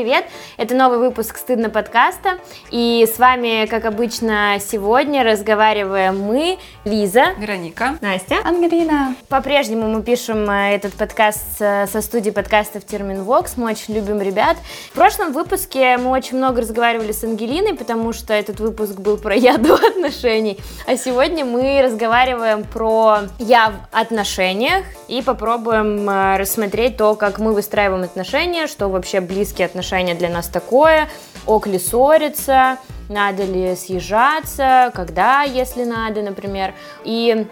привет! Это новый выпуск «Стыдно подкаста», и с вами, как обычно, сегодня разговариваем мы, Лиза, Вероника, Настя, Ангелина. По-прежнему мы пишем э, этот подкаст со студии подкастов Терминвокс, мы очень любим ребят. В прошлом выпуске мы очень много разговаривали с Ангелиной, потому что этот выпуск был про я до отношений, а сегодня мы разговариваем про я в отношениях и попробуем э, рассмотреть то, как мы выстраиваем отношения, что вообще близкие отношения для нас такое, ок ли ссориться, надо ли съезжаться, когда, если надо, например. И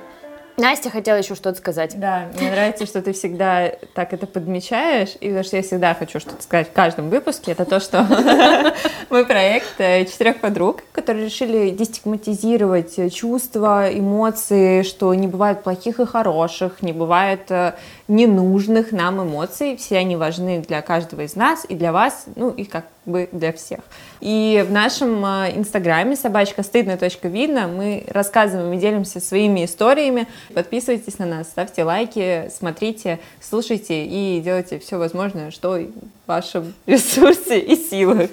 Настя хотела еще что-то сказать. Да, мне нравится, что ты всегда так это подмечаешь, и потому что я всегда хочу что-то сказать в каждом выпуске, это то, что мой проект э, четырех подруг, которые решили дестигматизировать чувства, эмоции, что не бывает плохих и хороших, не бывает э, ненужных нам эмоций, все они важны для каждого из нас и для вас, ну и как бы для всех. И в нашем а, инстаграме собачка стыдно.видно мы рассказываем и делимся своими историями. Подписывайтесь на нас, ставьте лайки, смотрите, слушайте и делайте все возможное, что в вашем ресурсе и силах.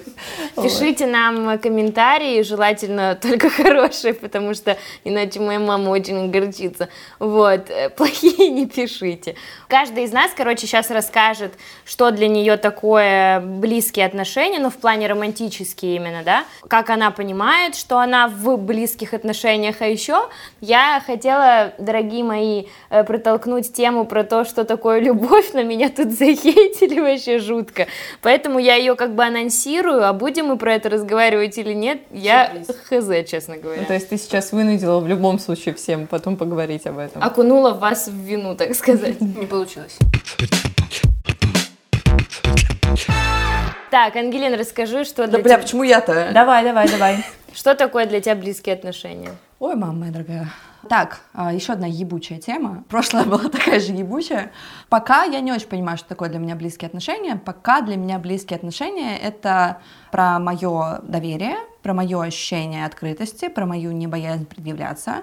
Пишите нам комментарии, желательно только хорошие, потому что иначе моя мама очень огорчится. Вот, э, плохие не пишите. Каждый из нас, короче, сейчас расскажет, что для нее такое близкие отношения, ну, в плане романтические именно, да, как она понимает, что она в близких отношениях, а еще я хотела, дорогие мои, э, протолкнуть тему про то, что такое любовь, на меня тут захейтили вообще жутко, поэтому я ее как бы анонсирую, а будем мы про это разговаривать или нет, я хз, честно говоря. Ну, то есть ты сейчас вынудила в любом случае всем потом поговорить об этом. Окунула вас в вину, так сказать получилось. Так, Ангелина, расскажи, что для да, бля, почему я-то? Давай, давай, давай. Что такое для тебя близкие отношения? Ой, мама моя дорогая. Так, а, еще одна ебучая тема. Прошлая была такая же ебучая. Пока я не очень понимаю, что такое для меня близкие отношения. Пока для меня близкие отношения — это про мое доверие, про мое ощущение открытости, про мою небоязнь предъявляться,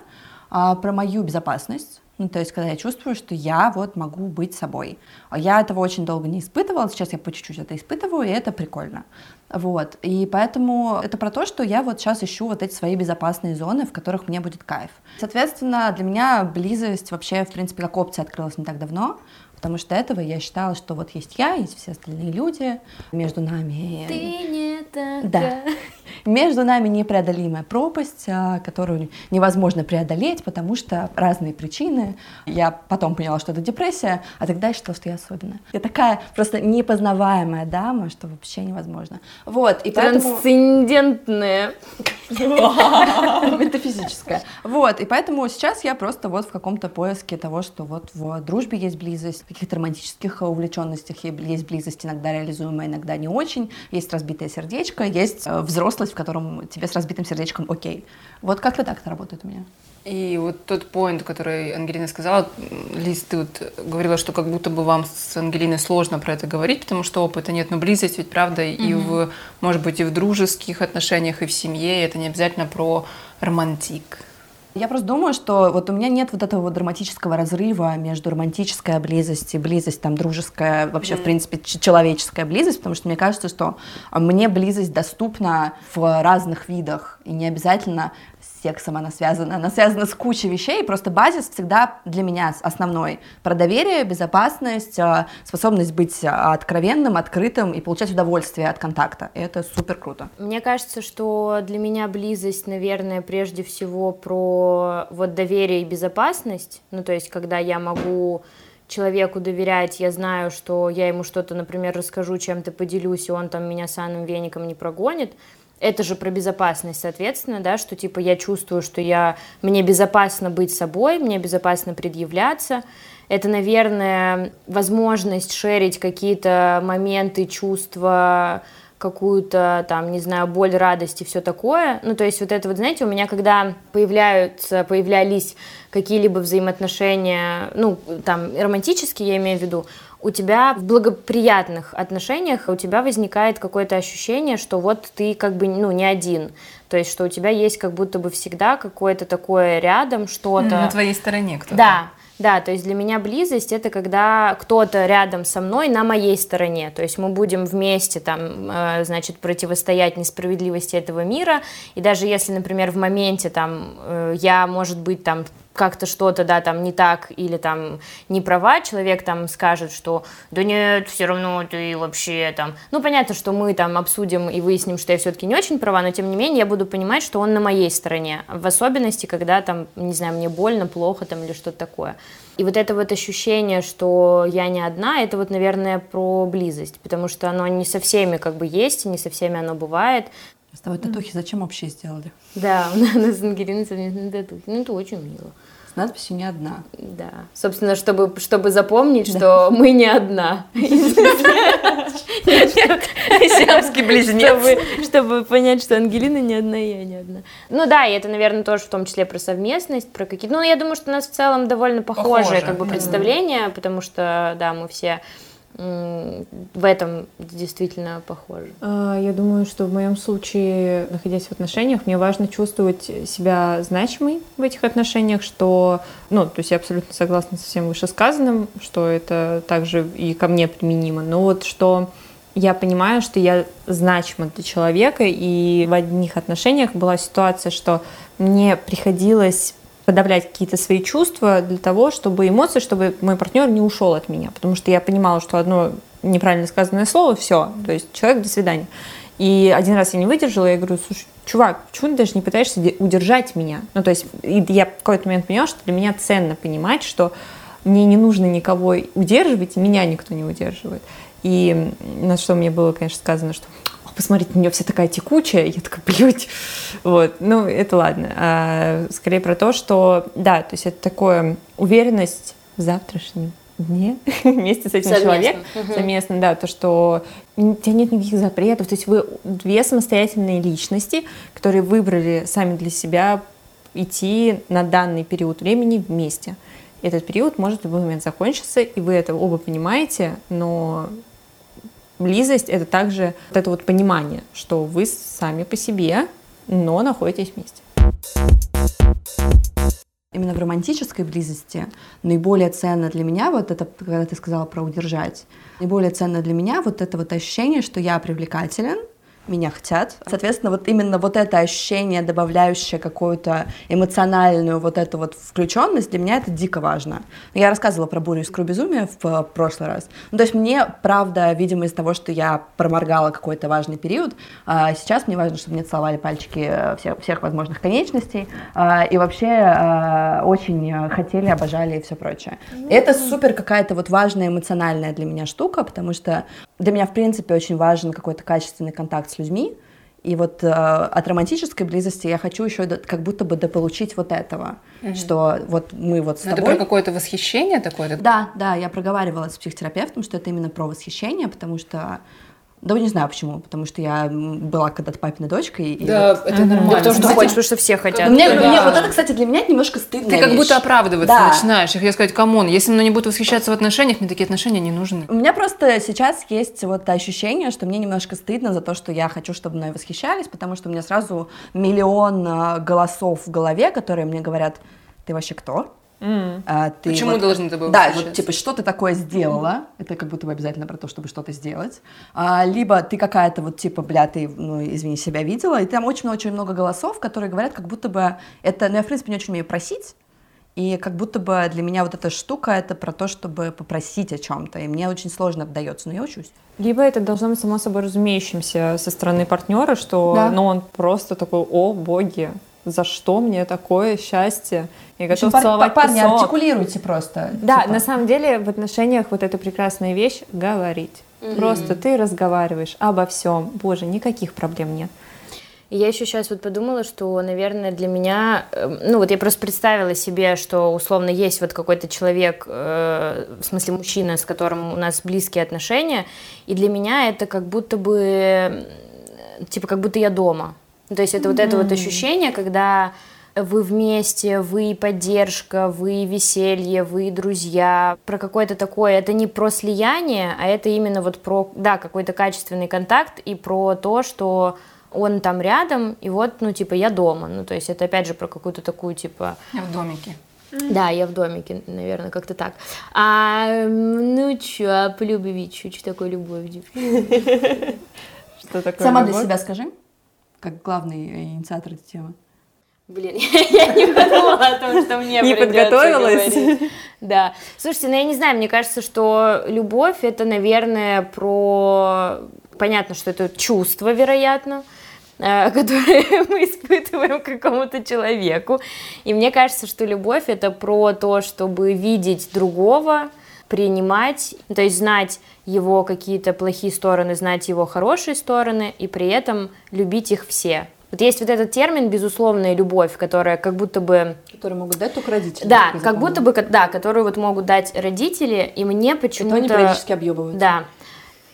а, про мою безопасность ну, то есть, когда я чувствую, что я вот могу быть собой. Я этого очень долго не испытывала, сейчас я по чуть-чуть это испытываю, и это прикольно. Вот. И поэтому это про то, что я вот сейчас ищу вот эти свои безопасные зоны, в которых мне будет кайф. Соответственно, для меня близость вообще, в принципе, как опция открылась не так давно. Потому что до этого я считала, что вот есть я, есть все остальные люди, между нами... Ты не такая. Да. Между нами непреодолимая пропасть, а, которую невозможно преодолеть, потому что разные причины. Я потом поняла, что это депрессия, а тогда я считала, что я особенная. Я такая просто непознаваемая дама, что вообще невозможно. Вот, и Трансцендентная. Метафизическая. Вот, и поэтому сейчас я просто вот в каком-то поиске того, что вот в дружбе есть близость, каких-то романтических увлеченностях есть близость, иногда реализуемая, иногда не очень, есть разбитое сердечко, есть э, взрослость, в котором тебе с разбитым сердечком окей. Вот как-то так это работает у меня. И вот тот поинт, который Ангелина сказала, Лиз, ты вот говорила, что как будто бы вам с Ангелиной сложно про это говорить, потому что опыта нет, но близость ведь, правда, mm-hmm. и в, может быть, и в дружеских отношениях, и в семье, это не обязательно про романтик. Я просто думаю, что вот у меня нет вот этого вот драматического разрыва между романтической близостью, близость там дружеская, вообще, mm. в принципе, человеческая близость, потому что мне кажется, что мне близость доступна в разных видах, и не обязательно сексом она связана, она связана с кучей вещей, просто базис всегда для меня основной. Про доверие, безопасность, а, способность быть а, откровенным, открытым и получать удовольствие от контакта. И это супер круто. Мне кажется, что для меня близость, наверное, прежде всего про вот доверие и безопасность, ну то есть когда я могу человеку доверять, я знаю, что я ему что-то, например, расскажу, чем-то поделюсь, и он там меня санным веником не прогонит, это же про безопасность, соответственно, да, что типа я чувствую, что я, мне безопасно быть собой, мне безопасно предъявляться. Это, наверное, возможность шерить какие-то моменты, чувства, какую-то там, не знаю, боль, радость и все такое. Ну, то есть вот это вот, знаете, у меня когда появляются, появлялись какие-либо взаимоотношения, ну, там, романтические, я имею в виду, у тебя в благоприятных отношениях у тебя возникает какое-то ощущение, что вот ты как бы ну не один, то есть что у тебя есть как будто бы всегда какое-то такое рядом что-то. На твоей стороне кто-то. Да, Да, то есть для меня близость это когда кто-то рядом со мной на моей стороне, то есть мы будем вместе там, э, значит, противостоять несправедливости этого мира, и даже если, например, в моменте там э, я, может быть, там как-то что-то, да, там не так или там не права, человек там скажет, что да нет, все равно ты вообще там, ну понятно, что мы там обсудим и выясним, что я все-таки не очень права, но тем не менее я буду понимать, что он на моей стороне, в особенности, когда там, не знаю, мне больно, плохо там или что-то такое. И вот это вот ощущение, что я не одна, это вот, наверное, про близость, потому что оно не со всеми как бы есть, и не со всеми оно бывает. С тобой татухи зачем общие сделали? Да, у нас совместные татухи. Ну, это очень мило. С надписью «Не одна». Да. Собственно, чтобы, чтобы запомнить, да. что мы не одна. Сиамский близнец. Чтобы понять, что Ангелина не одна, и я не одна. Ну да, и это, наверное, тоже в том числе про совместность, про какие-то... Ну, я думаю, что у нас в целом довольно похожие как бы представления, потому что, да, мы все в этом действительно похоже. А, я думаю, что в моем случае, находясь в отношениях, мне важно чувствовать себя значимой в этих отношениях, что, ну, то есть я абсолютно согласна со всем вышесказанным, что это также и ко мне применимо, но вот что я понимаю, что я значима для человека, и в одних отношениях была ситуация, что мне приходилось подавлять какие-то свои чувства для того, чтобы эмоции, чтобы мой партнер не ушел от меня. Потому что я понимала, что одно неправильно сказанное слово, все, то есть человек, до свидания. И один раз я не выдержала, я говорю, слушай, чувак, почему ты даже не пытаешься удержать меня? Ну, то есть я в какой-то момент поняла, что для меня ценно понимать, что мне не нужно никого удерживать, и меня никто не удерживает. И на что мне было, конечно, сказано, что посмотрите, у нее вся такая текучая, я такая, блядь, вот, ну, это ладно. А, скорее про то, что, да, то есть это такое уверенность в завтрашнем дне вместе с этим совместно. человеком, угу. совместно, да, то, что у тебя нет никаких запретов, то есть вы две самостоятельные личности, которые выбрали сами для себя идти на данный период времени вместе. Этот период может в любой момент закончиться, и вы это оба понимаете, но Близость — это также вот это вот понимание, что вы сами по себе, но находитесь вместе. Именно в романтической близости наиболее ценно для меня, вот это, когда ты сказала про удержать, наиболее ценно для меня вот это вот ощущение, что я привлекателен, меня хотят. Соответственно, вот именно вот это ощущение, добавляющее какую-то эмоциональную вот эту вот включенность, для меня это дико важно. Я рассказывала про бурю искру безумия в прошлый раз. Ну, то есть мне, правда, видимо, из-за того, что я проморгала какой-то важный период, а, сейчас мне важно, чтобы мне целовали пальчики э, всех, всех возможных конечностей, а, и вообще а, очень хотели, обожали и все прочее. Mm-hmm. Это супер какая-то вот важная эмоциональная для меня штука, потому что для меня, в принципе, очень важен какой-то качественный контакт с людьми. И вот э, от романтической близости я хочу еще до, как будто бы дополучить вот этого, угу. что вот мы вот с Но тобой... Это про какое-то восхищение такое? Да, да, я проговаривала с психотерапевтом, что это именно про восхищение, потому что да, не знаю почему, потому что я была когда-то папиной дочкой. Да, вот... это нормально. Ты тоже кстати, хочешь, потому что все хотят. Мне, да. мне, вот это, кстати, для меня немножко стыдно. Ты как вещь. будто оправдываться да. начинаешь. Я хотела сказать, come on, если мной не будут восхищаться в отношениях, мне такие отношения не нужны. У меня просто сейчас есть вот ощущение, что мне немножко стыдно за то, что я хочу, чтобы мной восхищались, потому что у меня сразу миллион а, голосов в голове, которые мне говорят, ты вообще кто? Mm. А, ты Почему вот, должны тобой Да, вот типа, что ты такое сделала, mm. это как будто бы обязательно про то, чтобы что-то сделать. А, либо ты какая-то вот типа, бля, ты, ну, извини, себя видела, и там очень-очень много голосов, которые говорят, как будто бы это, ну, я, в принципе, не очень умею просить, и как будто бы для меня вот эта штука это про то, чтобы попросить о чем-то. И мне очень сложно вдается, но я учусь. Либо это должно быть само собой разумеющимся со стороны партнера, что да. ну, он просто такой, о, боги, за что мне такое счастье. Я готов пар- целовать Парни, песок. артикулируйте просто. Да, типа. на самом деле в отношениях вот эта прекрасная вещь — говорить. Mm-hmm. Просто ты разговариваешь обо всем. Боже, никаких проблем нет. Я еще сейчас вот подумала, что, наверное, для меня, эм, ну вот я просто представила себе, что условно есть вот какой-то человек, э, в смысле мужчина, с которым у нас близкие отношения, и для меня это как будто бы, типа, как будто я дома. То есть это mm-hmm. вот это вот ощущение, когда вы вместе, вы поддержка, вы веселье, вы друзья, про какое-то такое, это не про слияние, а это именно вот про, да, какой-то качественный контакт и про то, что он там рядом, и вот, ну, типа, я дома, ну, то есть это опять же про какую-то такую, типа... Я в домике. Да, я в домике, наверное, как-то так. А, ну чё, а по любви, чё, чё такое любовь? Что такое Сама для себя скажи, как главный э, инициатор этой темы. Блин, я не подумала о том, что мне Не подготовилась? говорить. Да. Слушайте, ну я не знаю, мне кажется, что любовь это, наверное, про... Понятно, что это чувство, вероятно, э, которое мы испытываем к какому-то человеку. И мне кажется, что любовь это про то, чтобы видеть другого, принимать, то есть знать его какие-то плохие стороны, знать его хорошие стороны, и при этом любить их все. Вот есть вот этот термин «безусловная любовь», которая как будто бы Которые могут дать только родители. да, как будто бы, да, которую вот могут дать родители, и мне Это почему-то... они периодически объебывают. Да.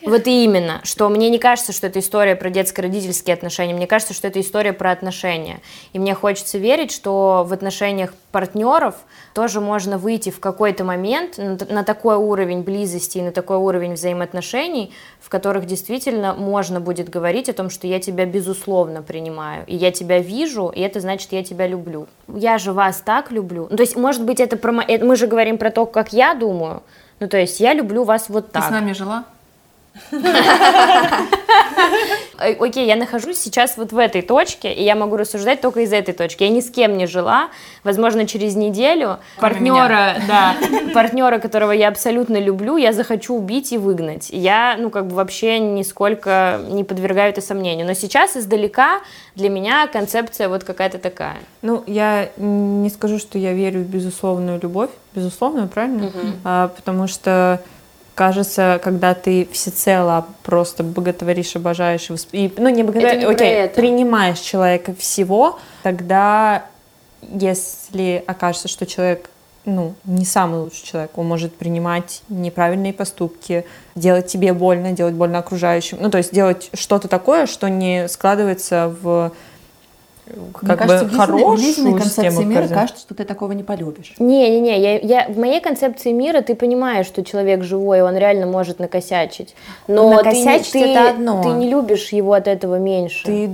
Вот и именно, что мне не кажется, что это история про детско-родительские отношения, мне кажется, что это история про отношения. И мне хочется верить, что в отношениях партнеров тоже можно выйти в какой-то момент на, такой уровень близости и на такой уровень взаимоотношений, в которых действительно можно будет говорить о том, что я тебя безусловно принимаю, и я тебя вижу, и это значит, я тебя люблю. Я же вас так люблю. Ну, то есть, может быть, это про... это Мы же говорим про то, как я думаю, ну, то есть, я люблю вас вот Ты так. с нами жила? Окей, я нахожусь сейчас вот в этой точке, и я могу рассуждать только из этой точки. Я ни с кем не жила. Возможно, через неделю партнера, да, партнера, которого я абсолютно люблю, я захочу убить и выгнать. Я, ну, как бы вообще нисколько не подвергаю это сомнению. Но сейчас издалека для меня концепция вот какая-то такая. Ну, я не скажу, что я верю в безусловную любовь, безусловную, правильно? А, потому что кажется, когда ты всецело просто боготворишь, обожаешь, и ну не боготворишь, не окей, принимаешь человека всего, тогда, если окажется, что человек ну, не самый лучший человек, он может принимать неправильные поступки, делать тебе больно, делать больно окружающим, ну, то есть делать что-то такое, что не складывается в Мне как кажется, бы Лизиной- в хорошую концепции мира координат. кажется, что ты такого не полюбишь. Не-не-не, я, я, в моей концепции мира ты понимаешь, что человек живой, он реально может накосячить. Но Накосячить ты, это одно. ты не любишь его от этого меньше. Ты,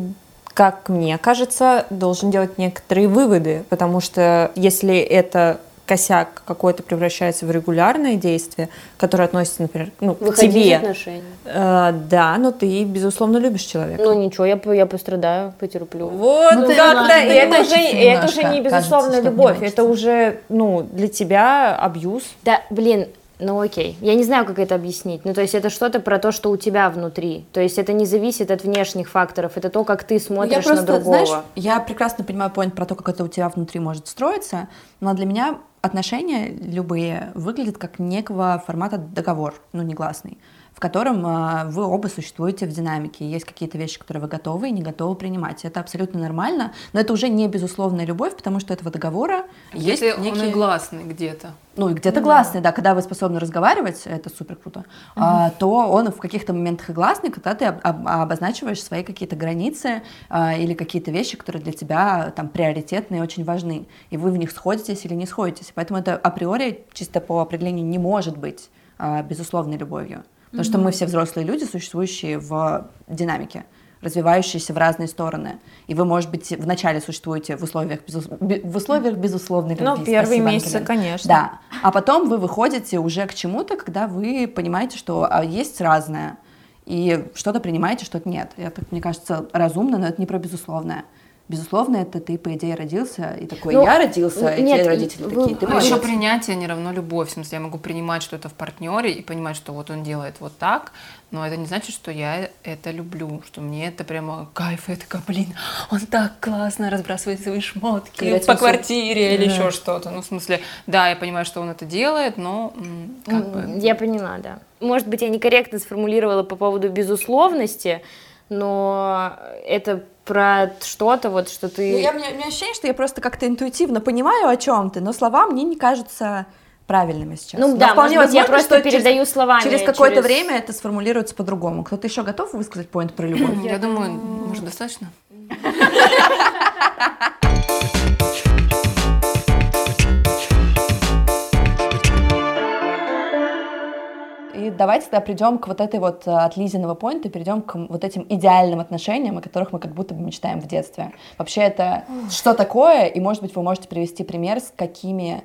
как мне кажется, должен делать некоторые выводы, потому что если это косяк какой-то превращается в регулярное действие, которое относится, например, ну, к Выходить тебе, отношений. э, да, но ты, безусловно, любишь человека. Ну ничего, я, я пострадаю, потерплю. Вот Ну, как-то, это уже, это уже не кажется, безусловная что любовь, это уже, ну, для тебя абьюз. Да, блин, ну окей, я не знаю, как это объяснить. Ну то есть это что-то про то, что у тебя внутри. То есть это не зависит от внешних факторов, это то, как ты Ну, смотришь я просто, на другого. знаешь, я прекрасно понимаю point про то, как это у тебя внутри может строиться, но для меня отношения любые выглядят как некого формата договор, ну, негласный, в котором а, вы оба существуете в динамике. Есть какие-то вещи, которые вы готовы и не готовы принимать. Это абсолютно нормально, но это уже не безусловная любовь, потому что этого договора есть Если он и гласный где-то. ну, и где-то гласный, да, когда вы способны разговаривать, это супер круто, а, то он в каких-то моментах и гласный, когда ты об- об- обозначиваешь свои какие-то границы а, или какие-то вещи, которые для тебя там приоритетны и очень важны, и вы в них сходитесь или не сходитесь. Поэтому это априори, чисто по определению, не может быть а, безусловной любовью. Потому что мы все взрослые люди, существующие в динамике развивающиеся в разные стороны. И вы, может быть, вначале существуете в условиях, безус- бе- в условиях безусловной любви. Ну, первые Спасибо, месяцы, Ангелина. конечно. Да. А потом вы выходите уже к чему-то, когда вы понимаете, что а, есть разное. И что-то принимаете, что-то нет. Это, мне кажется, разумно, но это не про безусловное. Безусловно, это ты, по идее, родился, и такой, Ну, я родился, и нет, те родители вы- такие. Ты А А еще молодец. принятие не равно любовь. В смысле, я могу принимать что-то в партнере и понимать, что вот он делает вот так, но это не значит, что я это люблю, что мне это прямо кайф. Я такая, блин, он так классно разбрасывает свои шмотки Когда по квартире или Да. еще что-то. Ну, в смысле, да, я понимаю, что он это делает, но как бы... Я поняла, да. Может быть, я некорректно сформулировала по поводу безусловности, но это про что-то, вот что ты... Ну, я, у, меня, у меня ощущение, что я просто как-то интуитивно понимаю, о чем ты, но слова мне не кажутся правильными сейчас. Ну Но да, вполне может быть, я возможно, просто что через- передаю словами. Через какое-то через- время это сформулируется по-другому. Кто-то еще готов высказать поинт про любовь? Я думаю, может, достаточно? И давайте тогда придем к вот этой вот э, от Лизиного поинта, перейдем к вот этим идеальным отношениям, о которых мы как будто бы мечтаем в детстве. Вообще это что такое? И, может быть, вы можете привести пример, с какими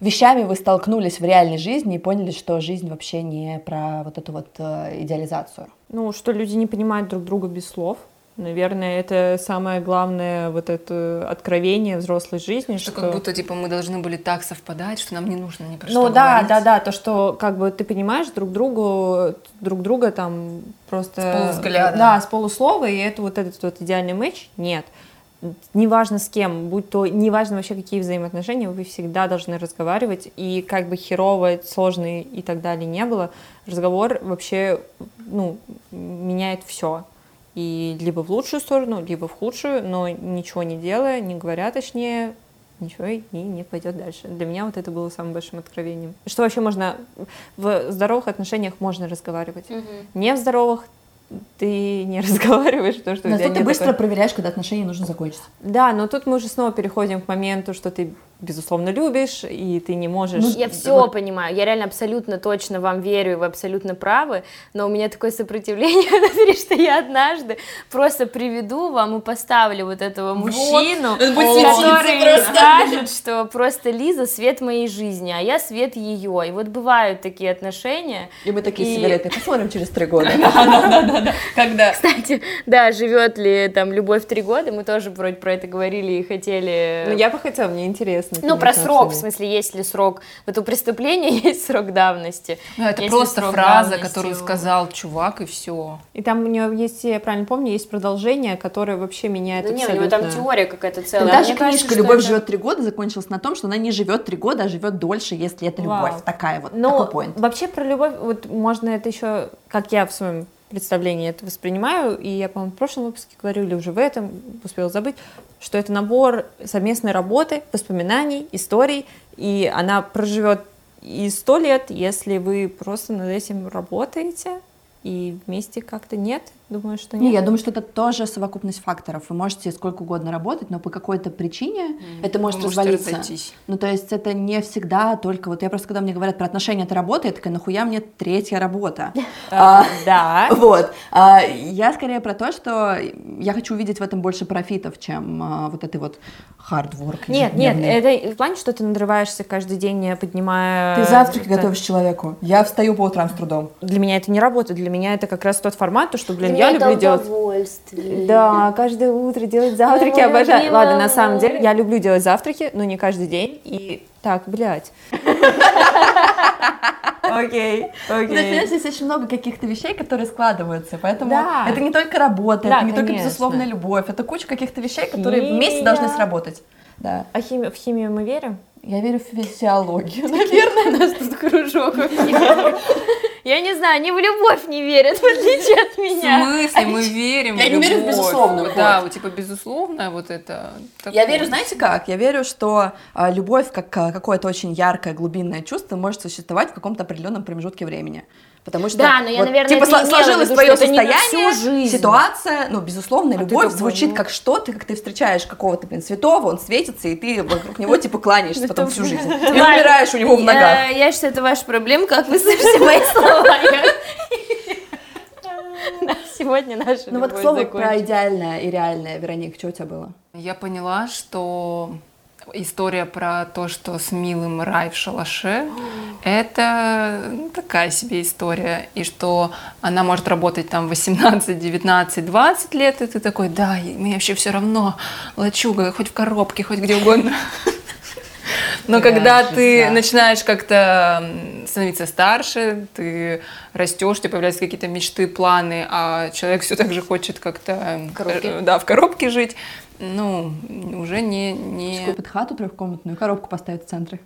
вещами вы столкнулись в реальной жизни и поняли, что жизнь вообще не про вот эту вот э, идеализацию. Ну, что люди не понимают друг друга без слов. Наверное, это самое главное вот это откровение взрослой жизни. Что, что как будто типа мы должны были так совпадать, что нам не нужно ни про ну, что да, говорить. да, да, то, что как бы ты понимаешь друг другу, друг друга там просто... С полувзгляда. Да, с полуслова, и это вот этот вот идеальный матч, нет. Неважно с кем, будь то, неважно вообще какие взаимоотношения, вы всегда должны разговаривать, и как бы херово, сложный и так далее не было, разговор вообще, ну, меняет все и либо в лучшую сторону, либо в худшую, но ничего не делая, не говоря точнее, ничего и не пойдет дальше. Для меня вот это было самым большим откровением. Что вообще можно в здоровых отношениях можно разговаривать. Угу. Не в здоровых ты не разговариваешь, потому что... Но тут ты быстро такой... проверяешь, когда отношения нужно закончиться. Да, но тут мы уже снова переходим к моменту, что ты безусловно любишь, и ты не можешь... Ну, я все вот... понимаю, я реально абсолютно точно вам верю, и вы абсолютно правы, но у меня такое сопротивление внутри, что я однажды просто приведу вам и поставлю вот этого мужчину, вот. который скажет, что просто Лиза свет моей жизни, а я свет ее, и вот бывают такие отношения. И мы такие и... сигареты посмотрим через три года. Когда? Кстати, да, живет ли там любовь три года, мы тоже вроде про это говорили и хотели... Ну, я бы хотела, мне интересно интересно. Ну, про срок, в смысле, есть ли срок. Вот у преступления есть срок давности. Ну, это есть просто фраза, давности. которую сказал чувак, и все. И там у него есть, я правильно помню, есть продолжение, которое вообще меняет да абсолютно. Нет, у него там теория какая-то целая. Даже книжка кажется, «Любовь это... живет три года» закончилась на том, что она не живет три года, а живет дольше, если это любовь. Вау. Такая вот, Но такой point. Вообще про любовь, вот можно это еще, как я в своем представлении это воспринимаю, и я, по-моему, в прошлом выпуске говорю, или уже в этом, успела забыть, что это набор совместной работы, воспоминаний, историй, и она проживет и сто лет, если вы просто над этим работаете, и вместе как-то нет, Думаю, что нет. Не, я думаю, что это тоже совокупность факторов. Вы можете сколько угодно работать, но по какой-то причине mm, это может развалиться. Разойтись. Ну, то есть это не всегда только... Вот я просто, когда мне говорят про отношения, это работа, я такая, нахуя мне третья работа? А, да. Вот. А, я скорее про то, что я хочу увидеть в этом больше профитов, чем а, вот этой вот work. Нет, нет, это в плане, что ты надрываешься каждый день, поднимая... Ты завтраки готовишь человеку. Я встаю по утрам с трудом. Для меня это не работа, для меня это как раз тот формат, то, что, блин, я люблю делать... Да, каждое утро делать завтраки, Моя обожаю. Любимая. Ладно, на самом деле, я люблю делать завтраки, но не каждый день. И так, блядь. Окей, окей. Okay, здесь очень много каких-то вещей, которые складываются, поэтому да. это не только работа, да, это не конечно. только безусловная любовь, это куча каких-то вещей, которые Химия. вместе должны сработать. Да. А химию, в химию мы верим? Я верю в физиологию, наверное. У нас тут кружок. Я не знаю, они в любовь не верят, в отличие от меня. В смысле? Мы верим Я не верю в безусловную. Да, вот типа безусловно вот это. Я верю, знаете как? Я верю, что а, любовь как а, какое-то очень яркое глубинное чувство может существовать в каком-то определенном промежутке времени. Потому что, да, но я, вот, наверное, типа, это сложилось твое состояние, ситуация, ну, безусловно, а любовь звучит как что-то, как ты встречаешь какого-то, блин, святого, он светится, и ты вокруг него, типа, кланяешься потом всю жизнь. Ты умираешь у него в ногах. Я считаю, это ваша проблема, как вы слышите мои слова. Сегодня наша Ну вот, к слову, про идеальное и реальное, Вероника, что у тебя было? Я поняла, что история про то, что с милым рай в шалаше, это ну, такая себе история. И что она может работать там 18, 19, 20 лет, и ты такой, да, мне вообще все равно, лачуга, хоть в коробке, хоть где угодно. Но когда ты начинаешь как-то становиться старше, ты растешь, у тебя появляются какие-то мечты, планы, а человек все так же хочет как-то э, да, в коробке жить, ну, уже не... не... Купит хату трехкомнатную, коробку поставит в центре.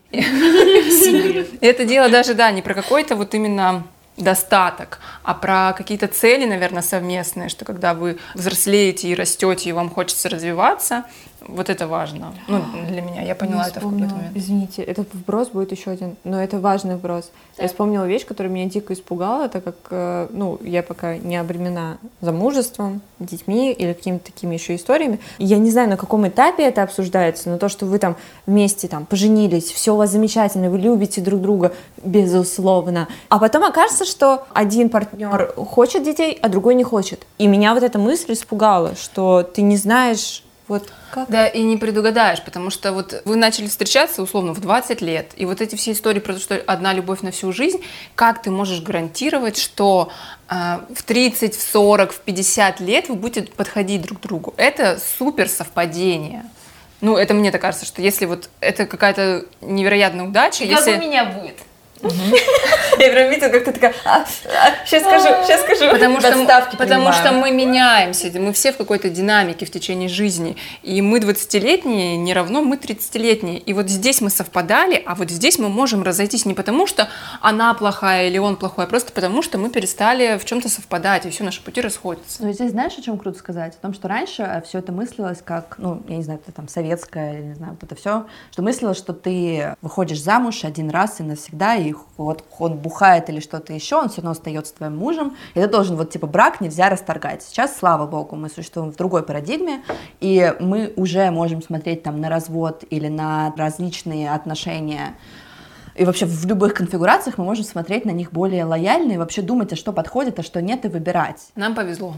Это дело даже, да, не про какой-то вот именно достаток, а про какие-то цели, наверное, совместные, что когда вы взрослеете и растете, и вам хочется развиваться, Вот это важно. Ну, для меня. Я поняла это в какой-то момент. Извините, это вброс будет еще один, но это важный вброс. Я вспомнила вещь, которая меня дико испугала, так как, э, ну, я пока не обремена замужеством, детьми или какими-то такими еще историями. Я не знаю, на каком этапе это обсуждается, но то, что вы там вместе там поженились, все у вас замечательно, вы любите друг друга, безусловно. А потом окажется, что один партнер хочет детей, а другой не хочет. И меня вот эта мысль испугала, что ты не знаешь, вот как Да, и не предугадаешь, потому что вот вы начали встречаться условно в 20 лет, и вот эти все истории про то, что одна любовь на всю жизнь, как ты можешь гарантировать, что э, в 30, в 40, в 50 лет вы будете подходить друг к другу? Это супер совпадение. Ну, это мне так кажется, что если вот это какая-то невероятная удача, если... меня будет? Я прям видела, как ты такая, сейчас скажу, сейчас скажу. Потому что, потому что мы меняемся, мы все в какой-то динамике в течение жизни. И мы 20-летние не равно мы 30-летние. И вот здесь мы совпадали, а вот здесь мы можем разойтись не потому, что она плохая или он плохой, а просто потому, что мы перестали в чем-то совпадать, и все наши пути расходятся. Ну, здесь знаешь, о чем круто сказать? О том, что раньше все это мыслилось как, ну, я не знаю, это там советское, я не знаю, вот это все, что мыслилось, что ты выходишь замуж один раз и навсегда, и вот он бухает или что-то еще, он все равно остается твоим мужем, и ты должен, вот, типа, брак нельзя расторгать. Сейчас, слава богу, мы существуем в другой парадигме, и мы уже можем смотреть там на развод или на различные отношения и вообще в любых конфигурациях мы можем смотреть на них более лояльно и вообще думать, а что подходит, а что нет, и выбирать. Нам повезло.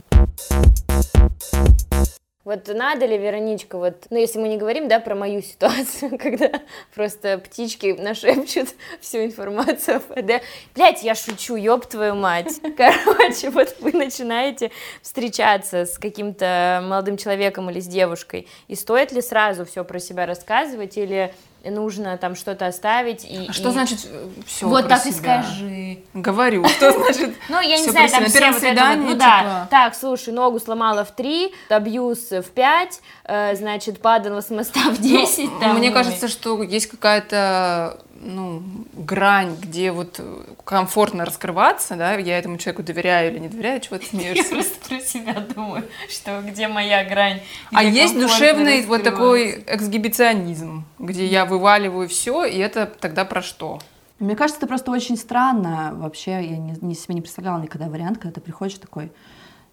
Вот надо ли, Вероничка, вот, ну, если мы не говорим, да, про мою ситуацию, когда просто птички нашепчут всю информацию о ФД. Блять, я шучу, ёб твою мать. Короче, вот вы начинаете встречаться с каким-то молодым человеком или с девушкой, и стоит ли сразу все про себя рассказывать, или нужно там что-то оставить и... А что и- значит все Вот так и скажи. Говорю, что значит Ну, я не знаю, там себя? все Первое вот это ну да, типа. так, слушай, ногу сломала в три, абьюз в пять, э, значит, падала с моста в десять. Ну, там, Мне кажется, что есть какая-то ну, грань, где вот комфортно раскрываться, да, я этому человеку доверяю или не доверяю, чего ты Я смеешься. просто про себя думаю, что где моя грань. А где есть комфортно душевный вот такой эксгибиционизм, где я вываливаю все, и это тогда про что? Мне кажется, это просто очень странно. Вообще, я не, не- себе не представляла никогда вариант, когда ты приходишь такой,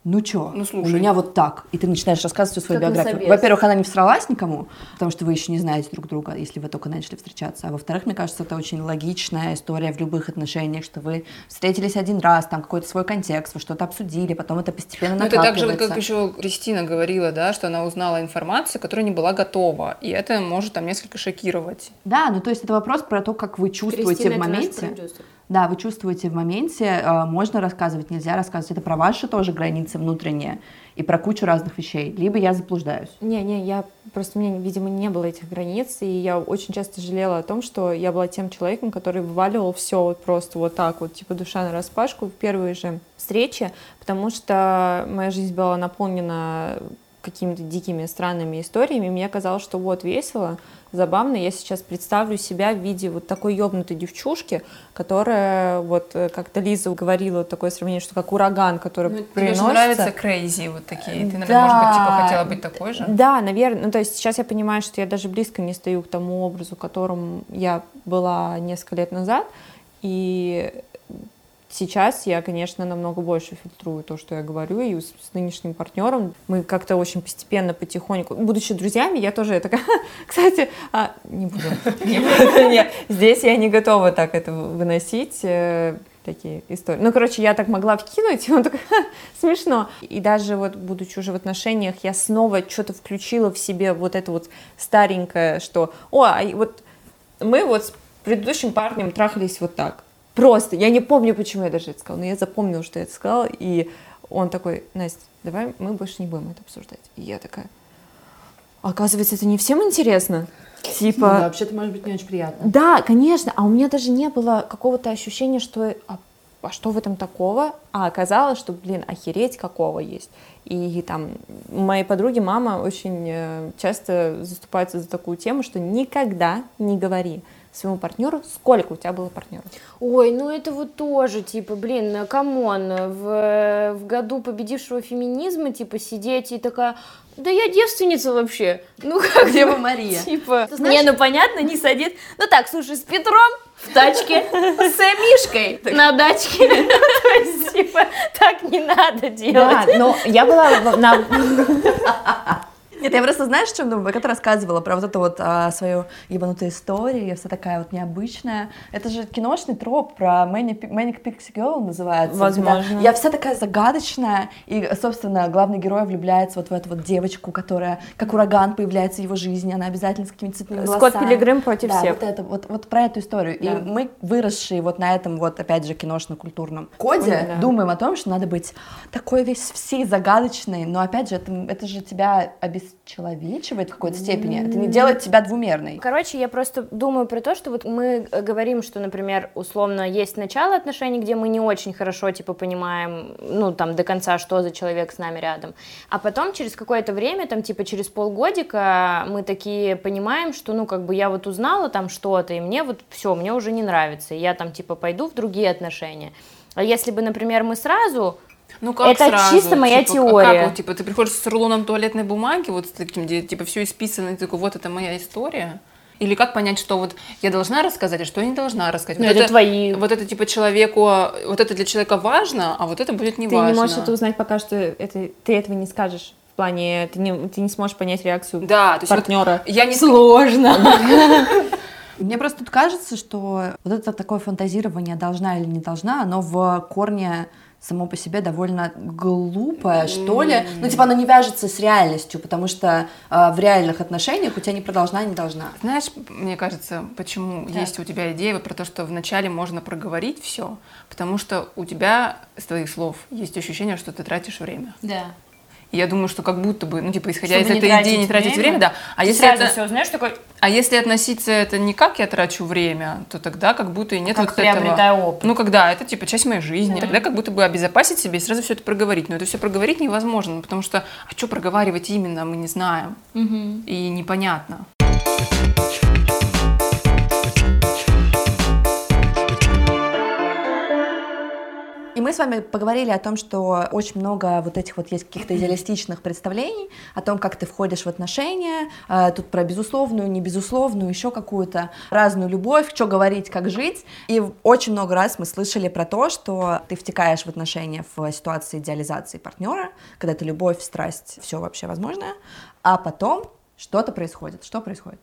ну чё, Ну, у слушай. меня вот так. И ты начинаешь рассказывать всю свою Как биографию. Во-первых, она не всралась никому, потому что вы еще не знаете друг друга, если вы только начали встречаться. А во-вторых, мне кажется, это очень логичная история в любых отношениях, что вы встретились один раз, там какой-то свой контекст, вы что-то обсудили, потом это постепенно Ну, это так же, вот как еще Кристина говорила, да, что она узнала информацию, которая не была готова, и это может там несколько шокировать. Да, ну то есть это вопрос про то, как вы чувствуете Кристина, в это наш моменте. Да, вы чувствуете в моменте, э, можно рассказывать, нельзя рассказывать. Это про ваши тоже границы внутренние и про кучу разных вещей. Либо я заблуждаюсь. Не-не, я просто, у меня, видимо, не было этих границ, и я очень часто жалела о том, что я была тем человеком, который вываливал все вот просто вот так вот, типа душа на распашку в первые же встречи, потому что моя жизнь была наполнена какими-то дикими странными историями, мне казалось, что вот весело, забавно, я сейчас представлю себя в виде вот такой ёбнутой девчушки, которая, вот э, как-то Лиза говорила, вот такое сравнение, что как ураган, который Ну, тебе приносится. нравятся крейзи вот такие. Ты, наверное, Да. может быть, типа хотела быть такой же? Да, наверное. Ну, то есть сейчас я понимаю, что я даже близко не стою к тому образу, которым я была несколько лет назад. И сейчас я, конечно, намного больше фильтрую то, что я говорю, и с, с нынешним партнером мы как-то очень постепенно, потихоньку, будучи друзьями, я тоже такая, кстати, а, не буду, не буду, не, здесь я не готова так это выносить, э, такие истории. Ну, короче, я так могла вкинуть, и он такой, «Ха, смешно. И даже вот, будучи уже в отношениях, я снова что-то включила в себе вот это вот старенькое, что, о, а вот мы вот с предыдущим парнем трахались вот так. Просто, я не помню, почему я даже это сказала, но я запомнила, что я это сказала, и он такой, Настя, давай мы больше не будем это обсуждать. И я такая, оказывается, это не всем интересно. Типа, вообще-то может быть не очень приятно. да, конечно, а у меня даже не было какого-то ощущения, что а, а что в этом такого? А оказалось, что, блин, охереть какого есть. И там моей подруги мама очень э, часто заступается за такую тему, что никогда не говори своему партнеру, сколько у тебя было партнеров? Ой, ну это вот тоже, типа, блин, ну, come on, в, в году победившего феминизма, типа, сидеть и такая, да я девственница вообще. Ну как? Дева Мария. Типа, не, ну понятно, не садит. Ну так, слушай, с Петром в тачке, с Мишкой на дачке. То есть, типа, так не надо делать. Да, но я была на... Нет, я просто, знаешь, что думаю? Когда рассказывала про вот эту вот а, свою ебанутую историю, я вся такая вот необычная. Это же киношный троп про Manic, Manic Pixie Girl называется. Возможно. Я вся такая загадочная, и, собственно, главный герой влюбляется вот в эту вот девочку, которая как ураган появляется в его жизни, она обязательно с какими-то цветными Скотт Пилигрим против да, всех. вот это, вот, вот про эту историю. Да. И мы, выросшие вот на этом вот, опять же, киношно-культурном коде, Да. думаем о том, что надо быть такой весь всей загадочной, но, опять же, это, это же тебя обесчеловечивает в какой-то степени, это не делает тебя двумерной. Короче, я просто думаю про то, что вот мы э, говорим, что, например, условно есть начало отношений, где мы не очень хорошо, типа, понимаем, ну, там, до конца, что за человек с нами рядом. А потом, через какое-то время, там, типа, через полгодика мы такие понимаем, что, ну, как бы я вот узнала там что-то, и мне вот все, мне уже не нравится, и я там, типа, пойду в другие отношения. А если бы, например, мы сразу Ну как Это сразу? чисто моя Типа, теория. а как вот, типа, ты приходишь с рулоном туалетной бумаги, вот с таким, где типа все исписано, и ты такой, вот это моя история. Или как понять, что вот я должна рассказать, а что я не должна рассказать? Ну, вот это твои- Вот это типа человеку, вот это для человека важно, а вот это будет не Ты важно. не можешь это узнать пока что это, ты этого не скажешь. В плане, ты не, ты не сможешь понять реакцию Да, то есть вот партнера. я не Сложно. Мне просто тут кажется, что вот это такое фантазирование должна или не должна, оно в корне само по себе довольно глупое, что ли. Ну, типа, оно не вяжется с реальностью, потому что э, в реальных отношениях у тебя не про должна, не должна. Знаешь, мне кажется, почему есть у тебя идея про то, что вначале можно проговорить все, потому что у тебя с твоих слов есть ощущение, что ты тратишь время. Да. И я думаю, что как будто бы, ну, типа, исходя Чтобы из этой идеи не тратить время, время, да. А если это, все знаешь, такой, а если относиться это не как я трачу время, то тогда как будто и нет Как вот этого. опыт. Ну, когда это типа часть моей жизни, тогда как будто бы обезопасить себе и сразу все это проговорить. Но это все проговорить невозможно, потому что, а что проговаривать именно, мы не знаем. И непонятно. И мы с вами поговорили о том, что очень много вот этих вот есть каких-то идеалистичных представлений о том, как ты входишь в отношения, э, тут про безусловную, не безусловную, еще какую-то разную любовь, что говорить, как жить. И очень много раз мы слышали про то, что ты втекаешь в отношения в ситуации идеализации партнера, когда ты любовь, страсть, все вообще возможное, а потом что-то происходит. Что происходит?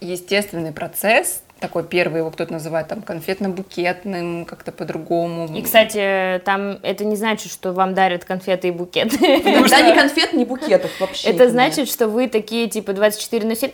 Естественный процесс, такой первый его кто-то называет там конфетно-букетным, как-то по-другому. И, кстати, там это не значит, что вам дарят конфеты и букеты. Когда ни конфет, ни букетов вообще. Это значит, что вы такие, типа, 24 на 7.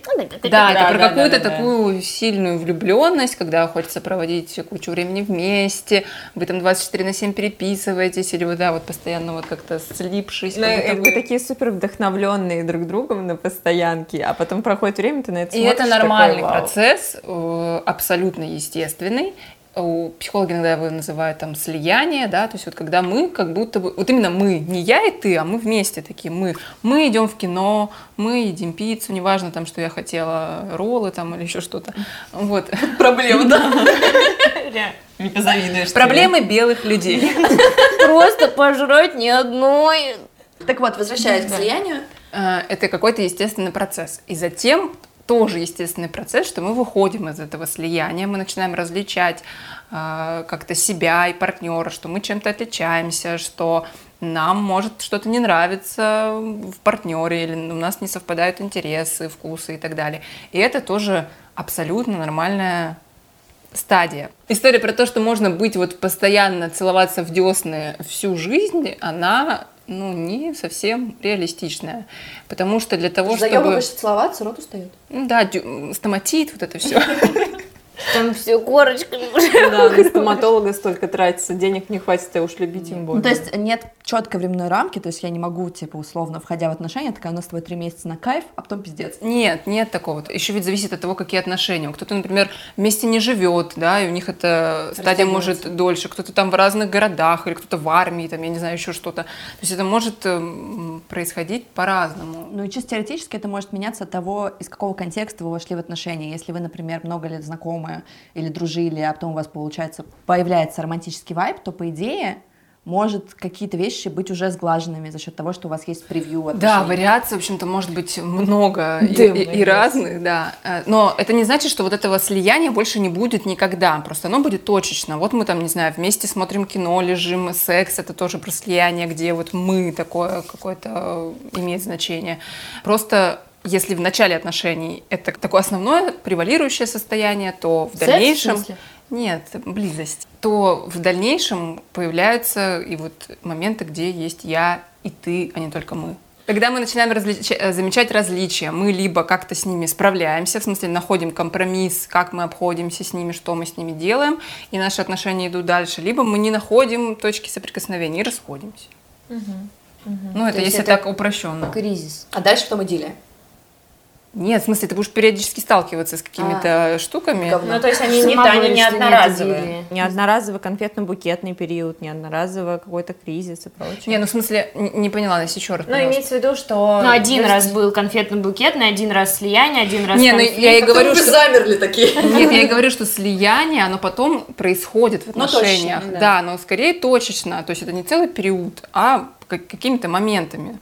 Да, это про какую-то такую сильную влюбленность, когда хочется проводить кучу времени вместе, вы там 24 на 7 переписываетесь, или вы, да, вот постоянно вот как-то слипшись. Ну, бы- вы такие супер вдохновленные друг другом на постоянке, а потом проходит время, ты на это И это нормальный процесс, э, абсолютно естественный. У психологи иногда его называют там слияние, да, то есть вот когда мы как будто бы, вот именно мы, не я и ты, а мы вместе такие, мы, мы идем в кино, мы едим пиццу, неважно там, что я хотела, роллы там или еще что-то, вот. проблема, да. Не позавидуешь. Проблемы белых людей. Просто пожрать ни одной. Так вот, возвращаясь к слиянию, Э, Это какой-то естественный процесс. И затем тоже естественный процесс, что мы выходим из этого слияния, мы начинаем различать э, как-то себя и партнера, что мы чем-то отличаемся, что нам может что-то не нравиться в партнере, или у нас не совпадают интересы, вкусы и так далее. И это тоже абсолютно нормальная стадия. История про то, что можно быть вот постоянно целоваться в десны всю жизнь, она ну, не совсем реалистичная. Потому что для того, чтобы... заебываешься целоваться, рот устает. Да, дю- стоматит, вот это все. Там все корочками. Да, на стоматолога столько тратится, денег не хватит, а уж любить им Ну, более. то есть нет четкой временной рамки, то есть я не могу, типа, условно, входя в отношения, такая, у нас с тобой три месяца на кайф, а потом пиздец. Нет, нет такого. Еще ведь зависит от того, какие отношения. Кто-то, например, вместе не живет, да, и у них эта стадия может дольше. Кто-то там в разных городах, или кто-то в армии, там, я не знаю, еще что-то. То есть это может эм, происходить по-разному. Ну и чисто теоретически это может меняться от того, из какого контекста вы вошли в отношения. Если вы, например, много лет знакомы, или дружили, а потом у вас, получается, появляется романтический вайб, то, по идее, может какие-то вещи быть уже сглаженными за счет того, что у вас есть превью отношений. Да, вариаций, в общем-то, может быть много и, и, и разных, да. Э, но это не значит, что вот этого слияния больше не будет никогда. Просто оно будет точечно. Вот мы там, не знаю, вместе смотрим кино, лежим, секс, это тоже про слияние, где вот мы такое какое-то имеет значение. Просто если в начале отношений это такое основное превалирующее состояние, то в Секс, дальнейшем... в? Нет, близость. То в дальнейшем появляются и вот моменты, где есть я и ты, а не только мы. Когда мы начинаем различ- э, замечать различия, мы либо как-то с ними справляемся, в смысле находим компромисс, как мы обходимся с ними, что мы с ними делаем, и наши отношения идут дальше, либо мы не находим точки соприкосновения и расходимся. Ну, это То если это так упрощенно. Кризис. А дальше потом идиллия. Нет, в смысле, ты будешь периодически сталкиваться с какими-то штуками. Говно. Ну, то есть они не, Сама они не одноразовые. Не одноразовый конфетно-букетный период, не одноразовый какой-то кризис и прочее. Не, ну в смысле, не поняла, Настя, еще раз. Ну, имеется в виду, что... Ну, один то раз есть- был конфетно-букетный, один раз слияние, один раз Не, ну конфликт. я и говорю, что... замерли такие. Нет, я и говорю, что слияние, оно потом происходит в Ну, точечно, отношениях. да. да. но скорее точечно. То есть это не целый период, а как- какими-то моментами.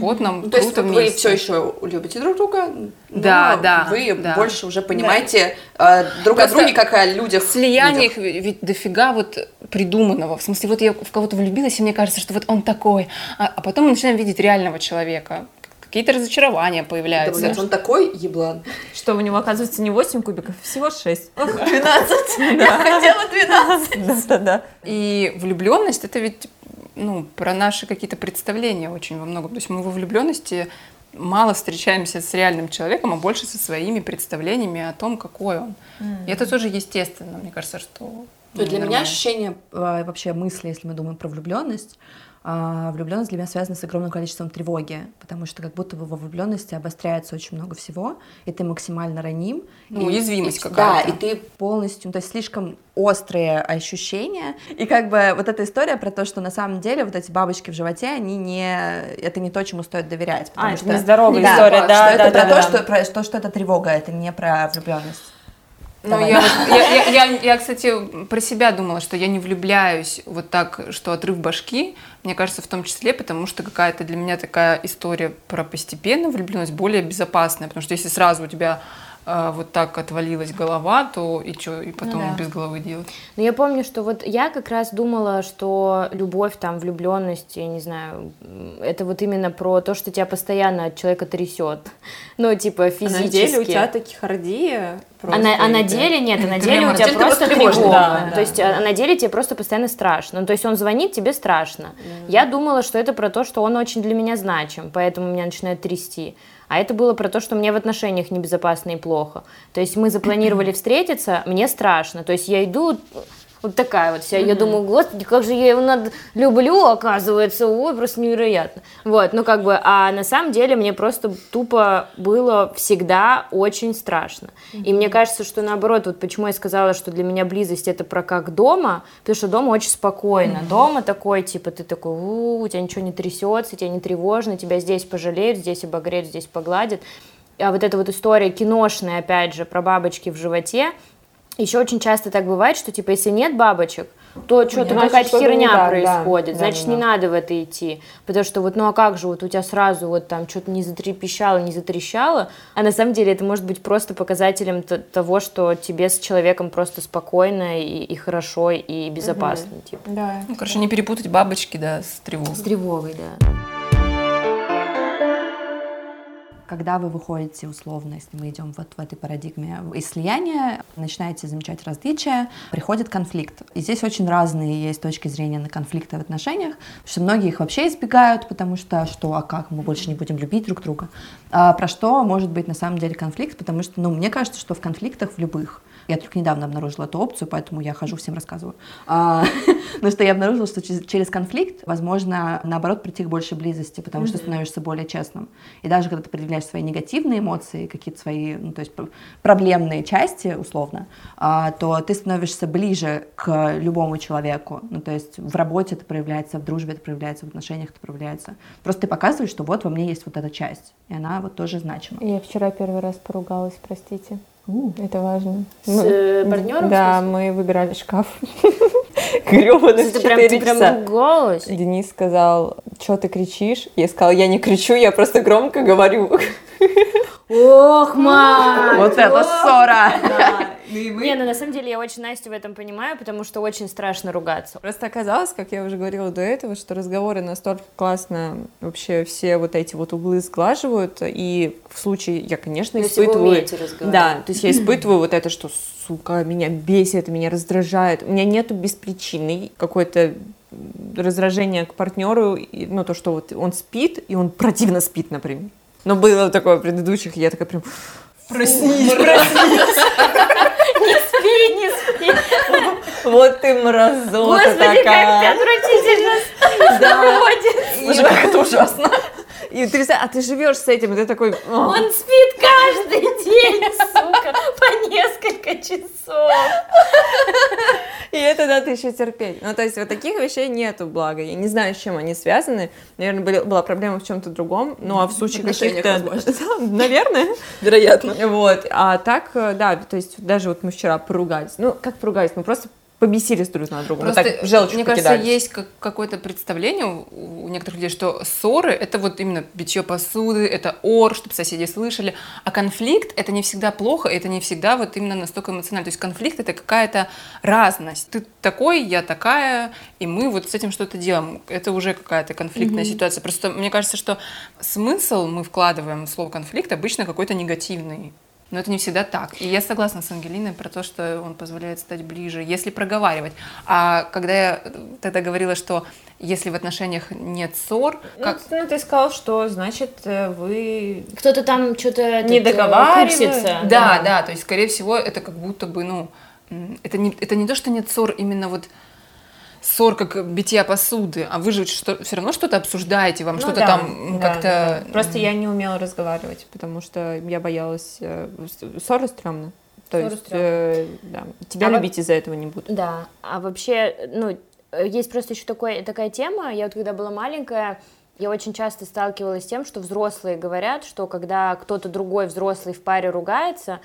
Вот нам Ну, то есть круто вы все еще любите друг друга, но Да, да, вы да. больше уже понимаете э, друг о друге как о людях. В слияниях людях. ведь дофига вот придуманного. В смысле, вот я в кого-то влюбилась, и мне кажется, что вот он такой. А, а потом мы начинаем видеть реального человека. Какие-то разочарования Да, появляются. блин, он такой еблан. Что у него оказывается не 8 кубиков, всего 6. 12. Я хотела 12. Да-да-да. И влюбленность это ведь ну, про наши какие-то представления очень во многом. То есть мы во влюбленности мало встречаемся с реальным человеком, а больше со своими представлениями о том, какой он. И это тоже естественно, мне кажется, что. То ну, для меня нормально. ощущение э, вообще мысли, если мы думаем про влюбленность, влюбленность для меня связана с огромным количеством тревоги, потому что как будто бы во влюбленности обостряется очень много всего, и ты максимально раним. Ну, и- уязвимость какая-то. Да, и ты полностью, ну, то есть слишком острые ощущения, и как бы вот эта история про то, что на самом деле вот эти бабочки в животе, они не, это не то, чему стоит доверять. потому А, это что- нездоровая Да, история, что да, это да, про да, то, да. что, про то, что это тревога, это не про влюбленность. Ну, я, вот- я, я, я, я, кстати, про себя думала, что я не влюбляюсь вот так, что отрыв башки, мне кажется, в том числе, потому что какая-то для меня такая история про постепенную влюбленность более безопасная, потому что если сразу у тебя вот так отвалилась голова, то и что, и потом да. без головы делать? Но я помню, что вот я как раз думала, что любовь, там, влюбленность, я не знаю, это вот именно про то, что тебя постоянно от человека трясет. Ну, типа А физически. на деле у тебя тахикардия А просто, на, а на и ты- деле нет, а на деле у тебя деле ты просто тревога. да, то да, есть а на деле тебе просто постоянно страшно. Ну, то есть он звонит, тебе страшно. Я думала, что это про то, что он очень для меня значим, поэтому меня начинает трясти. А это было про то, что мне в отношениях небезопасно и плохо. То есть мы запланировали встретиться, мне страшно. То есть я иду, вот такая вот вся. Я думаю, господи, как же я его надо... люблю, оказывается. Ой, просто невероятно. Вот, ну как бы, а на самом деле мне просто тупо было всегда очень страшно. И мне кажется, что наоборот, вот почему я сказала, что для меня близость это про как дома, потому что дома очень спокойно. Дома такой, типа, ты такой, «У, у тебя ничего не трясется, тебе не тревожно, тебя здесь пожалеют, здесь обогреют, здесь погладят. А вот эта вот история киношная, опять же, про бабочки в животе, еще очень часто так бывает, что типа если нет бабочек, то что-то какая-то не херня так, происходит, Да, значит да, не да. надо в это идти, потому что вот ну а как же вот у тебя сразу вот там что-то не затрепещало, не затрещало, а на самом деле это может быть просто показателем того, что тебе с человеком просто спокойно и, и хорошо и безопасно, типа. Да. Ну, короче, не перепутать бабочки, да, с тревогой. С тревогой, да. Когда вы выходите условно, если мы идем вот в этой парадигме слияния, начинаете замечать различия, приходит конфликт. И здесь очень разные есть точки зрения на конфликты в отношениях, потому что многие их вообще избегают, потому что что, а как, мы больше не будем любить друг друга. А про что может быть на самом деле конфликт, потому что, ну, мне кажется, что в конфликтах в любых я только недавно обнаружила эту опцию, поэтому я хожу, всем рассказываю. А, Потому что я обнаружила, что через- конфликт возможно, наоборот, прийти к большей близости, потому что становишься более честным. И даже когда ты предъявляешь свои негативные эмоции, какие-то свои, ну, то есть пр- проблемные части, условно, а, то ты становишься ближе к любому человеку. Ну, то есть в работе это проявляется, в дружбе это проявляется, в отношениях это проявляется. Просто ты показываешь, что вот во мне есть вот эта часть, и она вот тоже значима. Я вчера первый раз поругалась, простите. Это важно. С э, партнером? Да, мы выбирали шкаф. Грёбаных Ты прям, ты прям часа. ругалась? Денис сказал, что ты кричишь? Я сказала, я не кричу, я просто громко говорю. Ох, мать! Вот это ссора! Не, ну на самом деле я очень Настю в этом понимаю, потому что очень страшно ругаться. Просто оказалось, как я уже говорила до этого, что разговоры настолько классно вообще все вот эти вот углы сглаживают, и в случае, я, конечно, Если вы испытываю... умеете разговаривать. Да, то есть я испытываю вот это, что, сука, меня бесит, меня раздражает. У меня нету беспричинной какой-то раздражения к партнеру, и, ну, то, что вот он спит, и он противно спит, например. Но было такое в предыдущих, и я такая прям, проснись, Не спи, не спи. вот ты мразота Господи, как ты такая. отвратительно ходит. Слушай, как это ужасно. И ты, а ты живешь с этим, и ты такой, «О, Он спит каждый день, сука, по несколько часов. И это надо еще терпеть. Ну, то есть вот таких вещей нету, благо. Я не знаю, с чем они связаны. Наверное, были, была проблема в чем-то другом. Ну, а в случае каких-то... Наверное. Вероятно. Вот. А так, э, да, то есть даже вот мы вчера поругались. Ну, как поругались? Мы просто побесились друг на друга. Просто, так в желчь мне кажется, покидались. есть как- какое-то представление у, у некоторых людей, что ссоры — это вот именно битье посуды, это ор, чтобы соседи слышали, а конфликт — это не всегда плохо, это не всегда вот именно настолько эмоционально. То есть конфликт — это какая-то разность. Ты такой, я такая, и мы вот с этим что-то делаем. Это уже какая-то конфликтная ситуация. Просто мне кажется, что смысл мы вкладываем в слово конфликт обычно какой-то негативный. Но это не всегда так. И я согласна с Ангелиной про то, что он позволяет стать ближе, если проговаривать. А когда я тогда говорила, что если в отношениях нет ссор, как... Ну, ты сказал, что значит э, вы Кто-то там что-то Не договаривает. курсится. Да, да, то есть, скорее всего, это как будто бы, ну, это не, это не то, что нет ссор, именно вот ссор как битья посуды, а вы же что, все равно что-то обсуждаете, вам Ну что-то да, там да, как-то... да. Просто я не умела разговаривать, потому что я боялась э, ссоры стрёмно. То Ссоры есть, э, да, тебя А вот- любить из-за этого не буду. Да, а вообще, ну, есть просто еще такой, такая тема, я вот когда была маленькая, я очень часто сталкивалась с тем, что взрослые говорят, что когда кто-то другой взрослый в паре ругается,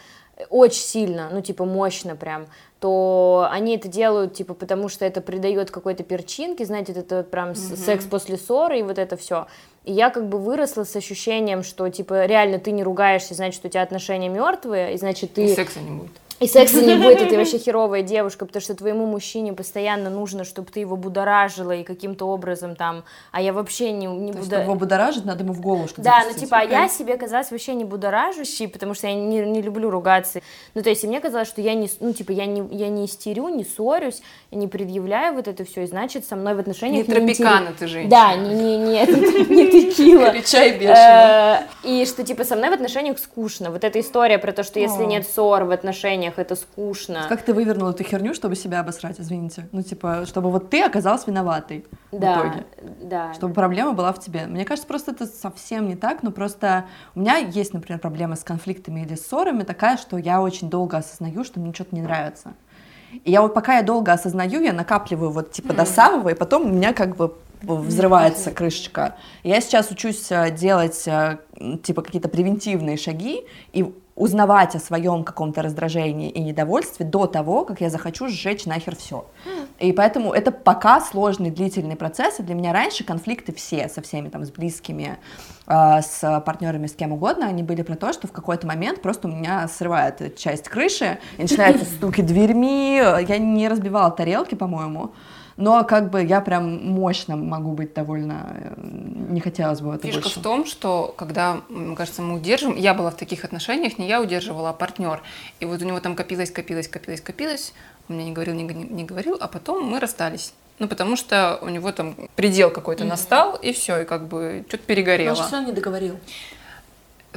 очень сильно, ну, типа, мощно прям, то они это делают, типа, потому что это придает какой-то перчинки, знаете, вот это вот прям с- секс после ссоры и вот это все. И я как бы выросла с ощущением, что, типа, реально ты не ругаешься, значит, у тебя отношения мертвые, и значит, ты... И секса не будет. И секса не будет, и ты вообще херовая девушка, потому что твоему мужчине постоянно нужно, чтобы ты его будоражила и каким-то образом там, а я вообще не, не буда- чтобы его будоражить, надо ему в голову что-то Да, ну типа, а я себе казалась вообще не будоражащей, потому что я не, не люблю ругаться. Ну, то есть, мне казалось, что я не, ну, типа, я не, я не истерю, не ссорюсь, не предъявляю вот это все, и значит, со мной в Не отношениях тропикана интерес- ты женщина. Да, не, не, не, не текила. Чай бешеный. Э, И что, типа, со мной в отношениях скучно. Вот эта история про то, что если нет ссор в отношениях, это скучно. Как ты вывернул эту херню, чтобы себя обосрать, извините? Ну, типа, чтобы вот ты оказалась виноватой в Да, итоге. да. Чтобы проблема была в тебе. Мне кажется, просто это совсем не так, но просто у меня есть, например, проблема с конфликтами или ссорами такая, что я очень долго осознаю, что мне что-то не нравится. И я вот пока я долго осознаю, я накапливаю вот типа до самого, и потом у меня как бы взрывается крышечка. Я сейчас учусь э, делать э, типа какие-то превентивные шаги и узнавать о своем каком-то раздражении и недовольстве до того, как я захочу сжечь нахер все. И поэтому это пока сложный длительный процесс, и для меня раньше конфликты все со всеми там, с близкими, э, с партнерами, с кем угодно, они были про то, что в какой-то момент просто у меня срывает часть крыши, и начинаются стуки дверьми, я не разбивала тарелки, по-моему, но как бы я прям мощно могу быть довольно, э, не хотелось бы это Фишка больше. в том, что когда, мне кажется, мы удержим, я была в таких отношениях, не я удерживала, а партнер. И вот у него там копилось, копилось, копилось, копилось. Он мне не говорил, не, не- говорил, а потом мы расстались. Ну, потому что у него там предел какой-то настал, и все, и как бы что-то перегорело. он не договорил.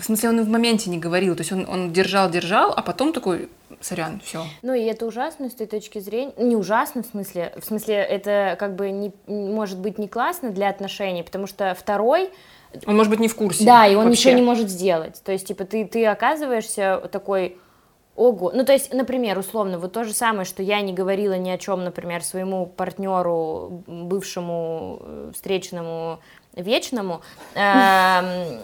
В смысле, он и в моменте не говорил, то есть он, он держал, держал, а потом такой, сорян, все. Ну и это ужасно с той точки зрения, не ужасно в смысле, в смысле это как бы не может быть не классно для отношений, потому что второй, Он может быть не в курсе. да, и он вообще. ничего не может сделать, то есть типа ты ты оказываешься такой Ого. Ну, то есть, например, условно, вот то же самое, что я не говорила ни о чем, например, своему партнеру, бывшему, э, встречному вечному. Эм,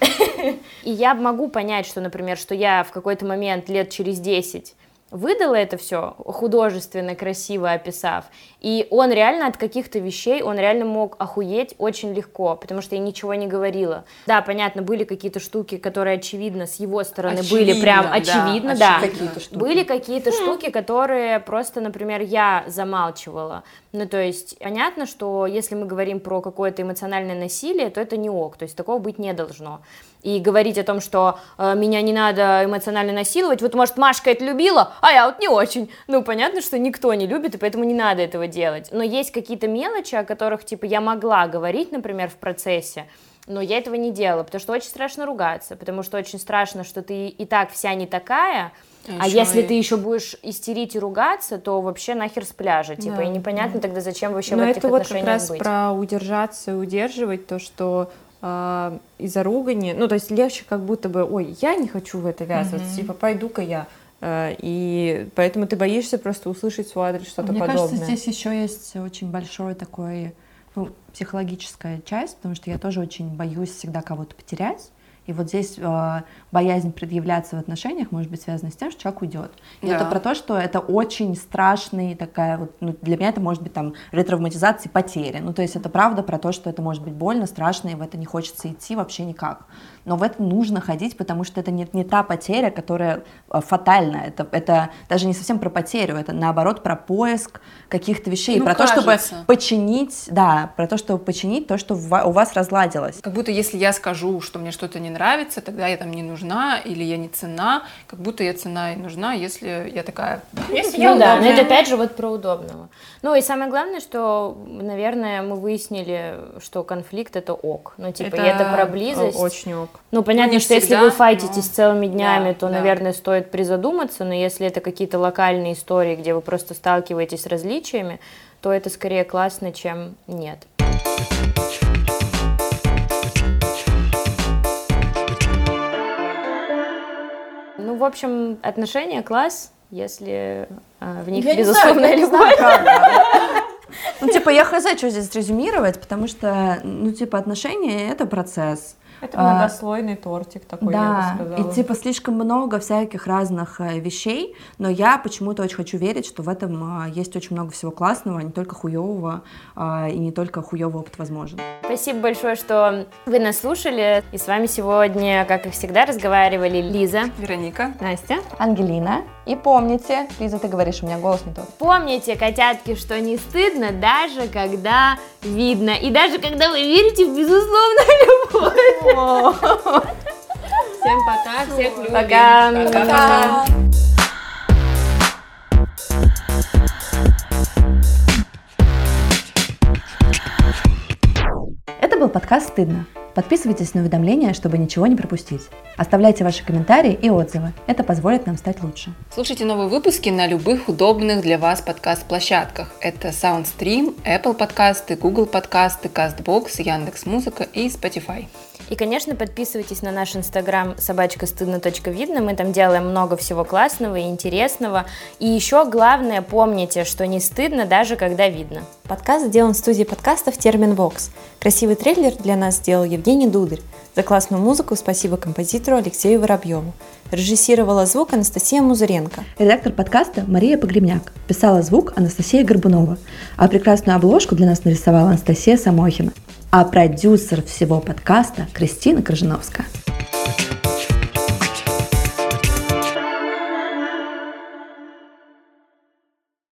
и я могу понять, что, например, что я в какой-то момент лет через 10 выдала это все художественно, красиво описав, и он реально от каких-то вещей, он реально мог охуеть очень легко, потому что я ничего не говорила. Да, понятно, были какие-то штуки, которые, очевидно, с его стороны Очевидно, были прям да, очевидно, да. Какие-то штуки. Были какие-то штуки, которые просто, например, я замалчивала. Ну, то есть, понятно, что если мы говорим про какое-то эмоциональное насилие, то это не ок, то есть такого быть не должно. И говорить о том, что э, меня не надо эмоционально насиловать, вот, может, Машка это любила, а я вот не очень. Ну, понятно, что никто не любит, и поэтому не надо этого делать. Но есть какие-то мелочи, о которых, типа, я могла говорить, например, в процессе, но я этого не делала, потому что очень страшно ругаться, потому что очень страшно, что ты и так вся не такая, а Ещё если и- ты еще будешь истерить и ругаться, то вообще нахер с пляжа, типа, Да, и непонятно тогда, зачем вообще Но в этих это вот как раз быть. про удержаться и удерживать то, что а, из-за ругани, ну, то есть легче как будто бы, ой, я не хочу в это ввязываться, типа, пойду-ка я. А, И поэтому ты боишься просто услышать свой адрес что-то Мне подобное. кажется, здесь еще есть очень большой такой ну, психологическая часть, потому что я тоже очень боюсь всегда кого-то потерять. И вот здесь э, боязнь предъявляться в отношениях может быть связана с тем, что человек уйдет. И Да. это про то, что это очень страшный такая вот, ну, для меня это может быть там ретравматизация потери. Ну, то есть это правда про то, что это может быть больно, страшно, и в это не хочется идти вообще никак. Но в это нужно ходить, потому что это не, не та потеря, которая э, фатальна. Это, это даже не совсем про потерю, это наоборот про поиск каких-то вещей, Ну, про то, чтобы кажется. починить, да, про то, чтобы починить то, что у вас разладилось. Как будто если я скажу, что мне что-то не нравится, тогда я там не нужна или я не цена, как будто я цена и нужна, если я такая, если я Ну да, но удобная». это опять же вот про удобного. Ну и самое главное, что, наверное, мы выяснили, что конфликт это ок. Ну типа, и это про близость. Очень ок. Ну, понятно, не что если всегда, вы файтитесь но- целыми днями, Да, то, да. наверное, стоит призадуматься, но если это какие-то локальные истории, где вы просто сталкиваетесь с различиями, то это скорее классно, чем нет. В общем, отношения класс, если а, в них Я не знаю, безусловная я не любовь. знаю, правда. Ну, типа, я хз, что здесь резюмировать, потому что, ну, типа, отношения — это процесс. Это А, многослойный тортик такой, я да, бы сказала. и типа слишком много всяких разных э, вещей, но я почему-то очень хочу верить, что в этом э, есть очень много всего классного, не только хуевого, э, и не только хуевый опыт возможен. Спасибо большое, что вы нас слушали. И с вами сегодня, как и всегда, разговаривали Лиза. Вероника. Настя? Ангелина. И помните, Лиза, ты говоришь, у меня голос не тот. Помните, котятки, что не стыдно, даже когда видно. И даже когда вы верите в безусловную любовь. Всем пока, всех любим. Пока. Пока-пока. Это был подкаст «Стыдно». Подписывайтесь на уведомления, чтобы ничего не пропустить. Оставляйте ваши комментарии и отзывы. Это позволит нам стать лучше. Слушайте новые выпуски на любых удобных для вас подкаст-площадках. Это SoundStream, Apple подкасты, Google подкасты, CastBox, Яндекс.Музыка и Spotify. И, конечно, подписывайтесь на наш инстаграм собачка стыдно.видно. Мы там делаем много всего классного и интересного. И еще главное, помните, что не стыдно, даже когда видно. Подкаст сделан в студии подкастов Термин Вокс. Красивый трейлер для нас сделал Евгений Дударь. За классную музыку спасибо композитору Алексею Воробьеву. Режиссировала звук Анастасия Музыренко. Редактор подкаста Мария Погребняк. Писала звук Анастасия Горбунова. А прекрасную обложку для нас нарисовала Анастасия Самохина. А продюсер всего подкаста Кристина Крыжиновская.